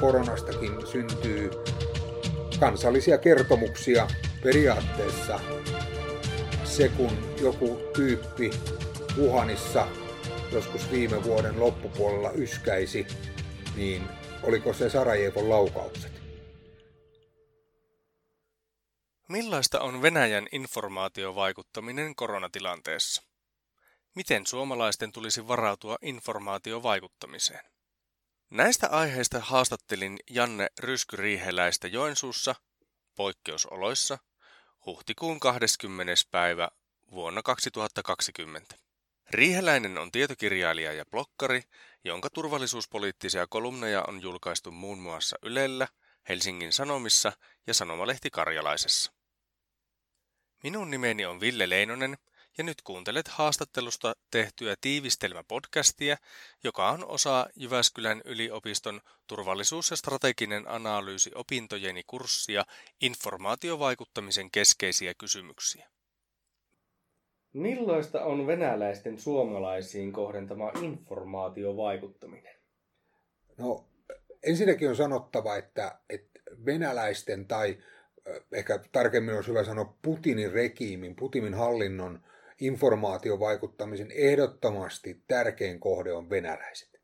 koronastakin syntyy kansallisia kertomuksia periaatteessa se, kun joku tyyppi Wuhanissa joskus viime vuoden loppupuolella yskäisi, niin oliko se Sarajevon laukaukset? Millaista on Venäjän informaatiovaikuttaminen koronatilanteessa? Miten suomalaisten tulisi varautua informaatiovaikuttamiseen? Näistä aiheista haastattelin Janne Ryskyriiheläistä Joensuussa poikkeusoloissa huhtikuun 20. päivä vuonna 2020. Riiheläinen on tietokirjailija ja blokkari, jonka turvallisuuspoliittisia kolumneja on julkaistu muun muassa Ylellä, Helsingin Sanomissa ja Sanomalehti Karjalaisessa. Minun nimeni on Ville Leinonen ja nyt kuuntelet haastattelusta tehtyä tiivistelmäpodcastia, joka on osa Jyväskylän yliopiston turvallisuus- ja strateginen analyysi opintojeni kurssia informaatiovaikuttamisen keskeisiä kysymyksiä. Millaista on venäläisten suomalaisiin kohdentama informaatiovaikuttaminen? No ensinnäkin on sanottava, että, että venäläisten tai ehkä tarkemmin olisi hyvä sanoa Putinin regiimin, Putinin hallinnon informaatiovaikuttamisen ehdottomasti tärkein kohde on venäläiset.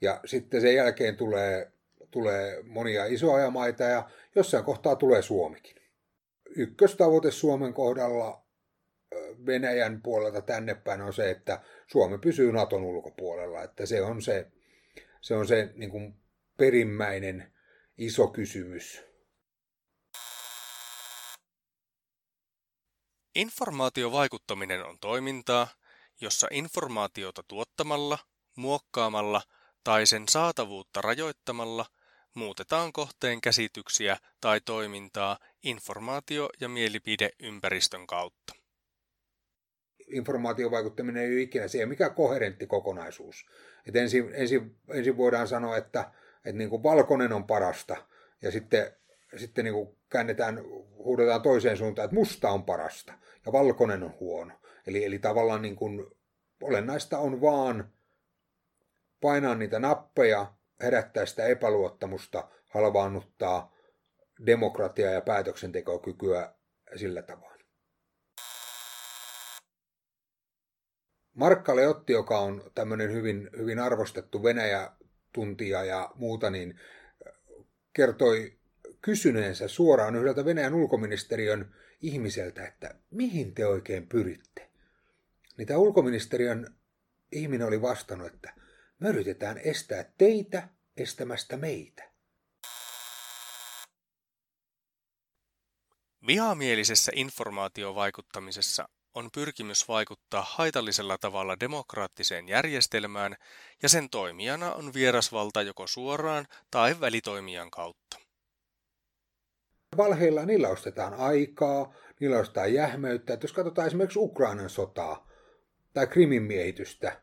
Ja sitten sen jälkeen tulee, tulee monia isoja maita ja jossain kohtaa tulee Suomikin. Ykköstavoite Suomen kohdalla Venäjän puolelta tänne päin on se, että Suomi pysyy Naton ulkopuolella. Että se on se, se, on se niin kuin perimmäinen iso kysymys Informaatiovaikuttaminen on toimintaa, jossa informaatiota tuottamalla, muokkaamalla tai sen saatavuutta rajoittamalla muutetaan kohteen käsityksiä tai toimintaa informaatio- ja mielipideympäristön kautta. Informaatiovaikuttaminen ei ole ikinä se, mikä koherentti kokonaisuus. Et ensin, ensin, ensin voidaan sanoa, että, että niin kuin valkoinen on parasta ja sitten sitten niin kuin käännetään, huudetaan toiseen suuntaan, että musta on parasta ja valkoinen on huono. Eli, eli tavallaan niin kuin olennaista on vaan painaa niitä nappeja, herättää sitä epäluottamusta, halvaannuttaa demokratiaa ja päätöksentekokykyä sillä tavoin. Markka Leotti, joka on tämmöinen hyvin, hyvin arvostettu Venäjä-tuntija ja muuta, niin kertoi kysyneensä suoraan yhdeltä Venäjän ulkoministeriön ihmiseltä, että mihin te oikein pyritte. Niin tämä ulkoministeriön ihminen oli vastannut, että me yritetään estää teitä estämästä meitä. Vihamielisessä informaatiovaikuttamisessa on pyrkimys vaikuttaa haitallisella tavalla demokraattiseen järjestelmään ja sen toimijana on vierasvalta joko suoraan tai välitoimijan kautta. Valheilla niillä ostetaan aikaa, niillä ostetaan jähmeyttä. Että jos katsotaan esimerkiksi Ukrainan sotaa tai Krimin miehitystä,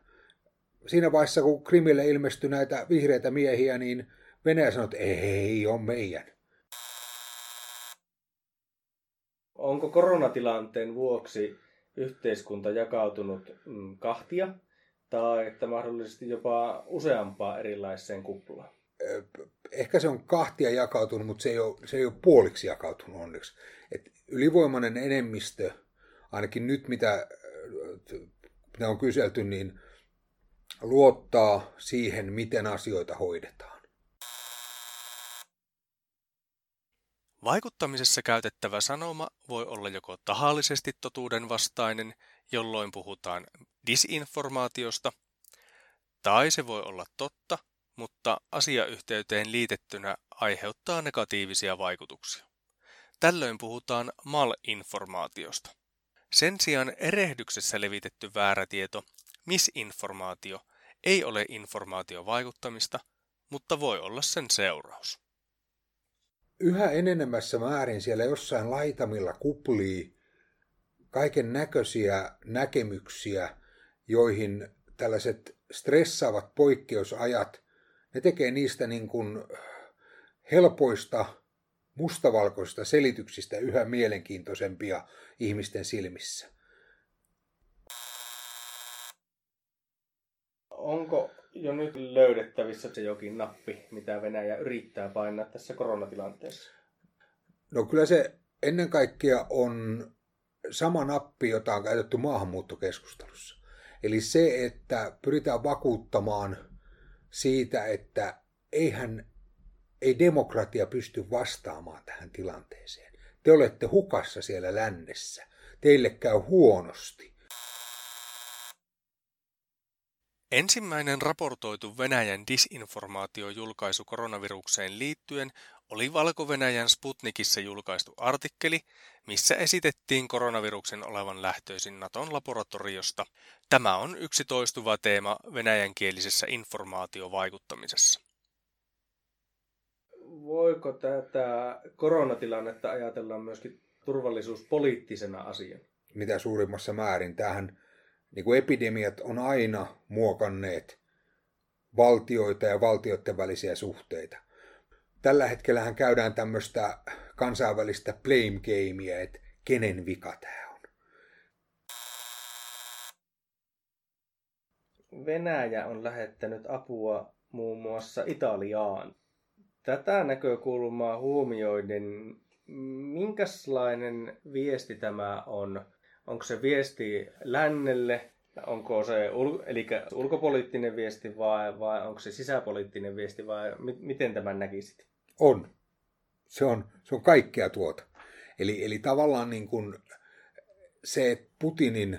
siinä vaiheessa kun Krimille ilmestyi näitä vihreitä miehiä, niin Venäjä sanoi, että ei, on meidän. Onko koronatilanteen vuoksi yhteiskunta jakautunut mm, kahtia tai että mahdollisesti jopa useampaa erilaiseen kuplaan? Ehkä se on kahtia jakautunut, mutta se ei ole, se ei ole puoliksi jakautunut onneksi. Et ylivoimainen enemmistö, ainakin nyt mitä, mitä on kyselty, niin luottaa siihen, miten asioita hoidetaan. Vaikuttamisessa käytettävä sanoma voi olla joko tahallisesti totuuden vastainen, jolloin puhutaan disinformaatiosta, tai se voi olla totta, mutta asiayhteyteen liitettynä aiheuttaa negatiivisia vaikutuksia. Tällöin puhutaan malinformaatiosta. Sen sijaan erehdyksessä levitetty väärä tieto, misinformaatio, ei ole informaatiovaikuttamista, mutta voi olla sen seuraus. Yhä enenemässä määrin siellä jossain laitamilla kuplii kaiken näköisiä näkemyksiä, joihin tällaiset stressaavat poikkeusajat ne tekee niistä niin kuin helpoista, mustavalkoista selityksistä yhä mielenkiintoisempia ihmisten silmissä. Onko jo nyt löydettävissä se jokin nappi, mitä Venäjä yrittää painaa tässä koronatilanteessa? No kyllä se ennen kaikkea on sama nappi, jota on käytetty maahanmuuttokeskustelussa. Eli se, että pyritään vakuuttamaan siitä, että eihän ei demokratia pysty vastaamaan tähän tilanteeseen. Te olette hukassa siellä lännessä. Teille käy huonosti. Ensimmäinen raportoitu Venäjän disinformaatiojulkaisu koronavirukseen liittyen oli Valko-Venäjän Sputnikissa julkaistu artikkeli, missä esitettiin koronaviruksen olevan lähtöisin Naton laboratoriosta. Tämä on yksi toistuva teema venäjänkielisessä informaatiovaikuttamisessa. Voiko tätä koronatilannetta ajatella myöskin turvallisuuspoliittisena asiana? Mitä suurimmassa määrin. Tähän niin kuin epidemiat on aina muokanneet valtioita ja valtioiden välisiä suhteita. Tällä hetkellähän käydään tämmöistä kansainvälistä blame gamea, että kenen vika tämä on. Venäjä on lähettänyt apua muun muassa Italiaan. Tätä näkökulmaa huomioiden, minkälainen viesti tämä on? Onko se viesti lännelle, onko se ul- eli ulkopoliittinen viesti vai, vai onko se sisäpoliittinen viesti vai mi- miten tämän näkisit? On. Se on, se on kaikkea tuota. Eli, eli tavallaan niin kuin se, että Putinin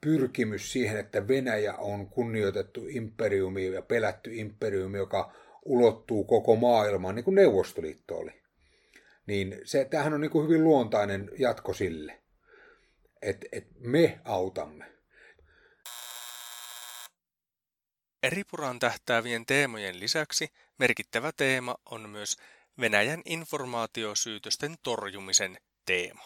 pyrkimys siihen, että Venäjä on kunnioitettu imperiumi ja pelätty imperiumi, joka ulottuu koko maailmaan, niin kuin Neuvostoliitto oli. Niin se, tämähän on niin kuin hyvin luontainen jatko sille, että, että me autamme. Eripuraan tähtäävien teemojen lisäksi merkittävä teema on myös Venäjän informaatiosyytösten torjumisen teema.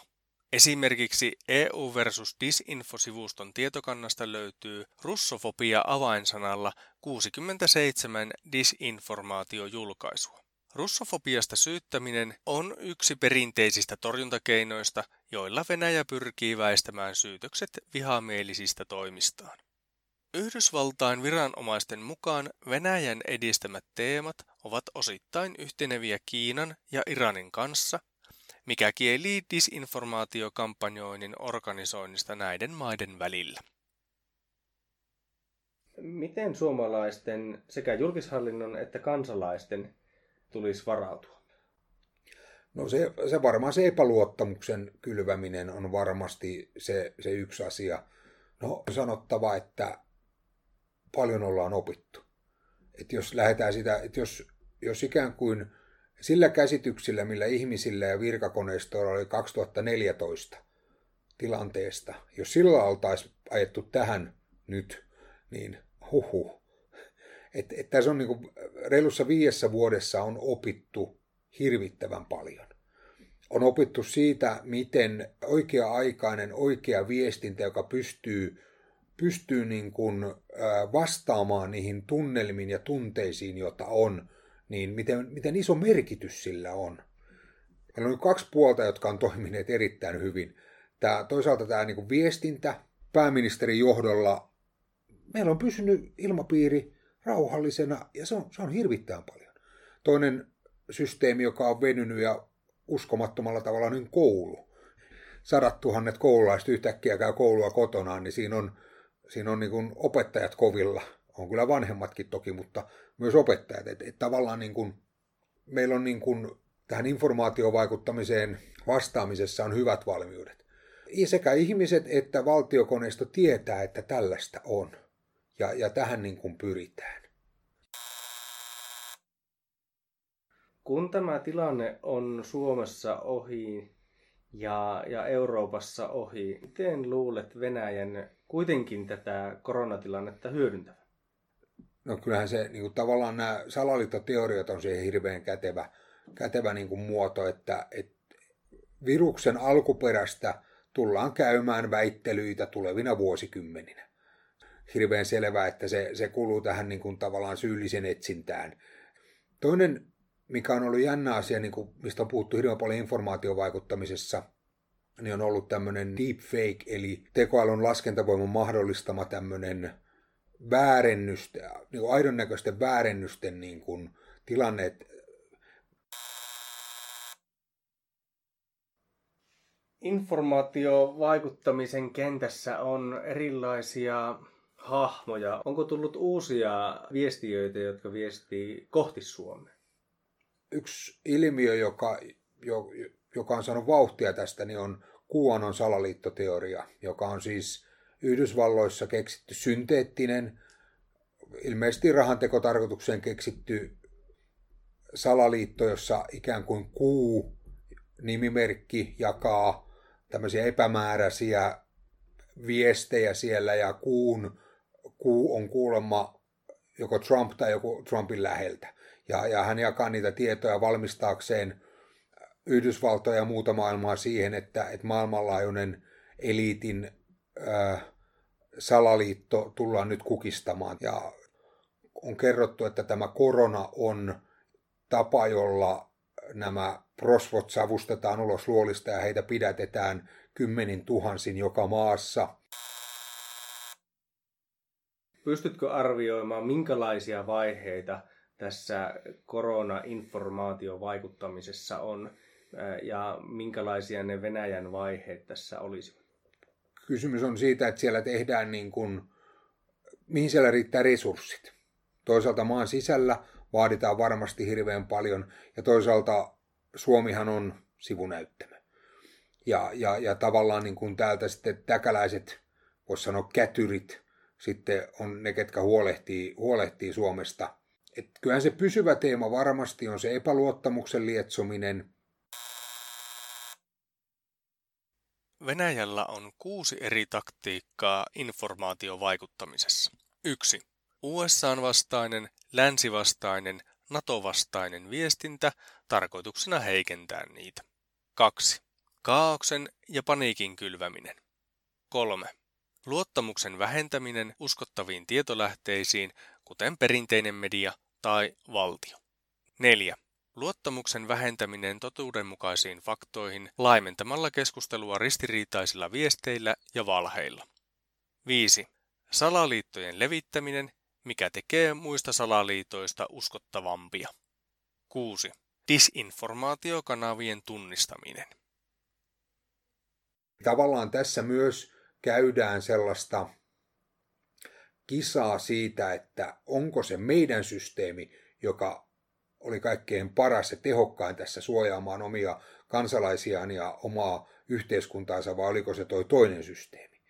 Esimerkiksi EU versus Disinfo-sivuston tietokannasta löytyy russofobia avainsanalla 67 disinformaatiojulkaisua. Russofobiasta syyttäminen on yksi perinteisistä torjuntakeinoista, joilla Venäjä pyrkii väistämään syytökset vihamielisistä toimistaan. Yhdysvaltain viranomaisten mukaan Venäjän edistämät teemat ovat osittain yhteneviä Kiinan ja Iranin kanssa, mikä kielii disinformaatiokampanjoinnin organisoinnista näiden maiden välillä. Miten suomalaisten sekä julkishallinnon että kansalaisten tulisi varautua? No se, se varmaan se epäluottamuksen kylväminen on varmasti se, se yksi asia. No sanottava, että paljon ollaan opittu. Että jos lähdetään sitä, että jos, jos ikään kuin sillä käsityksillä, millä ihmisillä ja virkakoneistoilla oli 2014 tilanteesta, jos sillä oltaisiin ajettu tähän nyt, niin huhu. Että et tässä on niin kuin, reilussa viidessä vuodessa on opittu hirvittävän paljon. On opittu siitä, miten oikea-aikainen, oikea viestintä, joka pystyy pystyy niin kuin vastaamaan niihin tunnelmiin ja tunteisiin, joita on, niin miten, miten iso merkitys sillä on. Meillä on kaksi puolta, jotka on toimineet erittäin hyvin. Tämä, toisaalta tämä niin kuin viestintä pääministerin johdolla. Meillä on pysynyt ilmapiiri rauhallisena ja se on, se on hirvittävän paljon. Toinen systeemi, joka on venynyt ja uskomattomalla tavalla, niin koulu. Sadat tuhannet koululaiset yhtäkkiä käy koulua kotonaan, niin siinä on siinä on niin opettajat kovilla. On kyllä vanhemmatkin toki, mutta myös opettajat. Että et tavallaan niin kuin, meillä on niin kuin, tähän informaatiovaikuttamiseen vastaamisessa on hyvät valmiudet. Sekä ihmiset että valtiokoneisto tietää, että tällaista on. Ja, ja tähän niin kuin pyritään. Kun tämä tilanne on Suomessa ohi ja, ja Euroopassa ohi, miten luulet Venäjän kuitenkin tätä koronatilannetta hyödyntävä? No kyllähän se niin kuin, tavallaan nämä salaliittoteoriat on siihen hirveän kätevä, kätevä niin kuin muoto, että, että viruksen alkuperästä tullaan käymään väittelyitä tulevina vuosikymmeninä. Hirveän selvää, että se, se kuuluu tähän niin kuin, tavallaan syyllisen etsintään. Toinen, mikä on ollut jännä asia, niin kuin, mistä on puhuttu hirveän paljon informaatiovaikuttamisessa, niin on ollut tämmöinen deepfake, eli tekoälyn laskentavoiman mahdollistama tämmöinen väärennystä, niin aidon näköisten väärennysten niin kuin tilanne, Informaatiovaikuttamisen kentässä on erilaisia hahmoja. Onko tullut uusia viestiöitä, jotka viestii kohti Suomea? Yksi ilmiö, joka, joka on saanut vauhtia tästä, niin on QAnon salaliittoteoria, joka on siis Yhdysvalloissa keksitty synteettinen, ilmeisesti rahantekotarkoitukseen keksitty salaliitto, jossa ikään kuin kuu nimimerkki jakaa tämmöisiä epämääräisiä viestejä siellä ja kuun, kuu on kuulemma joko Trump tai joku Trumpin läheltä. Ja, ja hän jakaa niitä tietoja valmistaakseen Yhdysvaltoja ja muuta maailmaa siihen, että, että maailmanlaajuinen eliitin äh, salaliitto tullaan nyt kukistamaan. Ja on kerrottu, että tämä korona on tapa, jolla nämä prosvot savustetaan ulos luolista ja heitä pidätetään kymmenin tuhansin joka maassa. Pystytkö arvioimaan, minkälaisia vaiheita tässä korona-informaatiovaikuttamisessa on ja minkälaisia ne Venäjän vaiheet tässä olisivat? Kysymys on siitä, että siellä tehdään niin kuin, mihin siellä riittää resurssit. Toisaalta maan sisällä vaaditaan varmasti hirveän paljon ja toisaalta Suomihan on sivunäyttämö. Ja, ja, ja tavallaan niin kuin täältä sitten täkäläiset, voisi sanoa kätyrit, sitten on ne, ketkä huolehtii, huolehtii Suomesta. Et kyllähän se pysyvä teema varmasti on se epäluottamuksen lietsominen. Venäjällä on kuusi eri taktiikkaa informaatiovaikuttamisessa. 1. USAn vastainen, länsivastainen, NATO-vastainen viestintä tarkoituksena heikentää niitä. 2. Kaauksen ja paniikin kylväminen. 3. Luottamuksen vähentäminen uskottaviin tietolähteisiin, kuten perinteinen media tai valtio. 4. Luottamuksen vähentäminen totuudenmukaisiin faktoihin laimentamalla keskustelua ristiriitaisilla viesteillä ja valheilla. 5. Salaliittojen levittäminen mikä tekee muista salaliitoista uskottavampia. 6. Disinformaatiokanavien tunnistaminen. Tavallaan tässä myös käydään sellaista kisaa siitä, että onko se meidän systeemi, joka oli kaikkein paras ja tehokkain tässä suojaamaan omia kansalaisiaan ja omaa yhteiskuntaansa, vai oliko se toi toinen systeemi.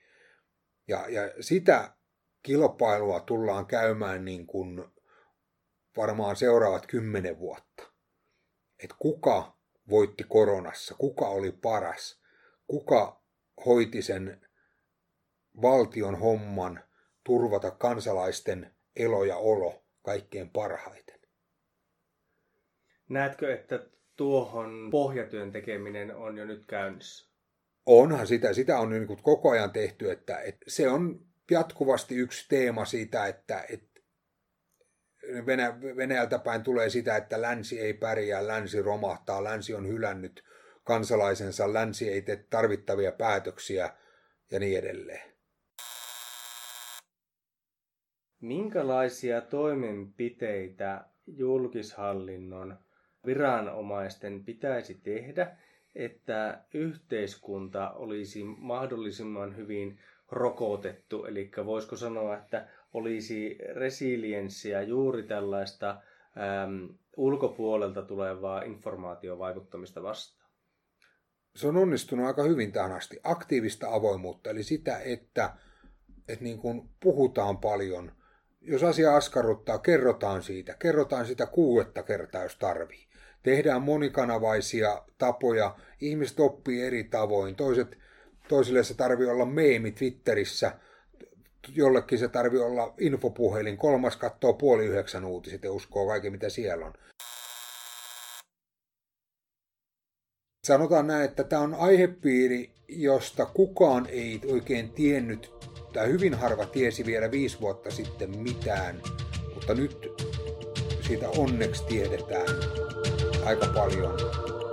Ja, ja sitä kilpailua tullaan käymään niin kuin varmaan seuraavat kymmenen vuotta. Että kuka voitti koronassa, kuka oli paras, kuka hoiti sen valtion homman turvata kansalaisten elo ja olo kaikkein parhaiten. Näetkö, että tuohon pohjatyön tekeminen on jo nyt käynnissä? Onhan sitä, sitä on niin koko ajan tehty, että, että se on jatkuvasti yksi teema siitä, että, että Venä, Venäjältä päin tulee sitä, että länsi ei pärjää, länsi romahtaa, länsi on hylännyt kansalaisensa, länsi ei tee tarvittavia päätöksiä ja niin edelleen. Minkälaisia toimenpiteitä julkishallinnon viranomaisten pitäisi tehdä, että yhteiskunta olisi mahdollisimman hyvin rokotettu, eli voisiko sanoa, että olisi resilienssiä juuri tällaista äm, ulkopuolelta tulevaa informaatiovaikuttamista vastaan? Se on onnistunut aika hyvin tähän asti. Aktiivista avoimuutta, eli sitä, että, että niin kuin puhutaan paljon. Jos asia askarruttaa, kerrotaan siitä. Kerrotaan sitä kuudetta kertaa, jos tarvii. Tehdään monikanavaisia tapoja. Ihmiset oppii eri tavoin. Toiset toisille se tarvii olla meemi Twitterissä, jollekin se tarvii olla infopuhelin, kolmas katsoo puoli yhdeksän uutiset ja uskoo kaiken mitä siellä on. Sanotaan näin, että tämä on aihepiiri, josta kukaan ei oikein tiennyt, Tämä hyvin harva tiesi vielä viisi vuotta sitten mitään, mutta nyt siitä onneksi tiedetään aika paljon.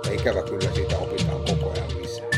Ja ikävä kyllä siitä opitaan koko ajan lisää.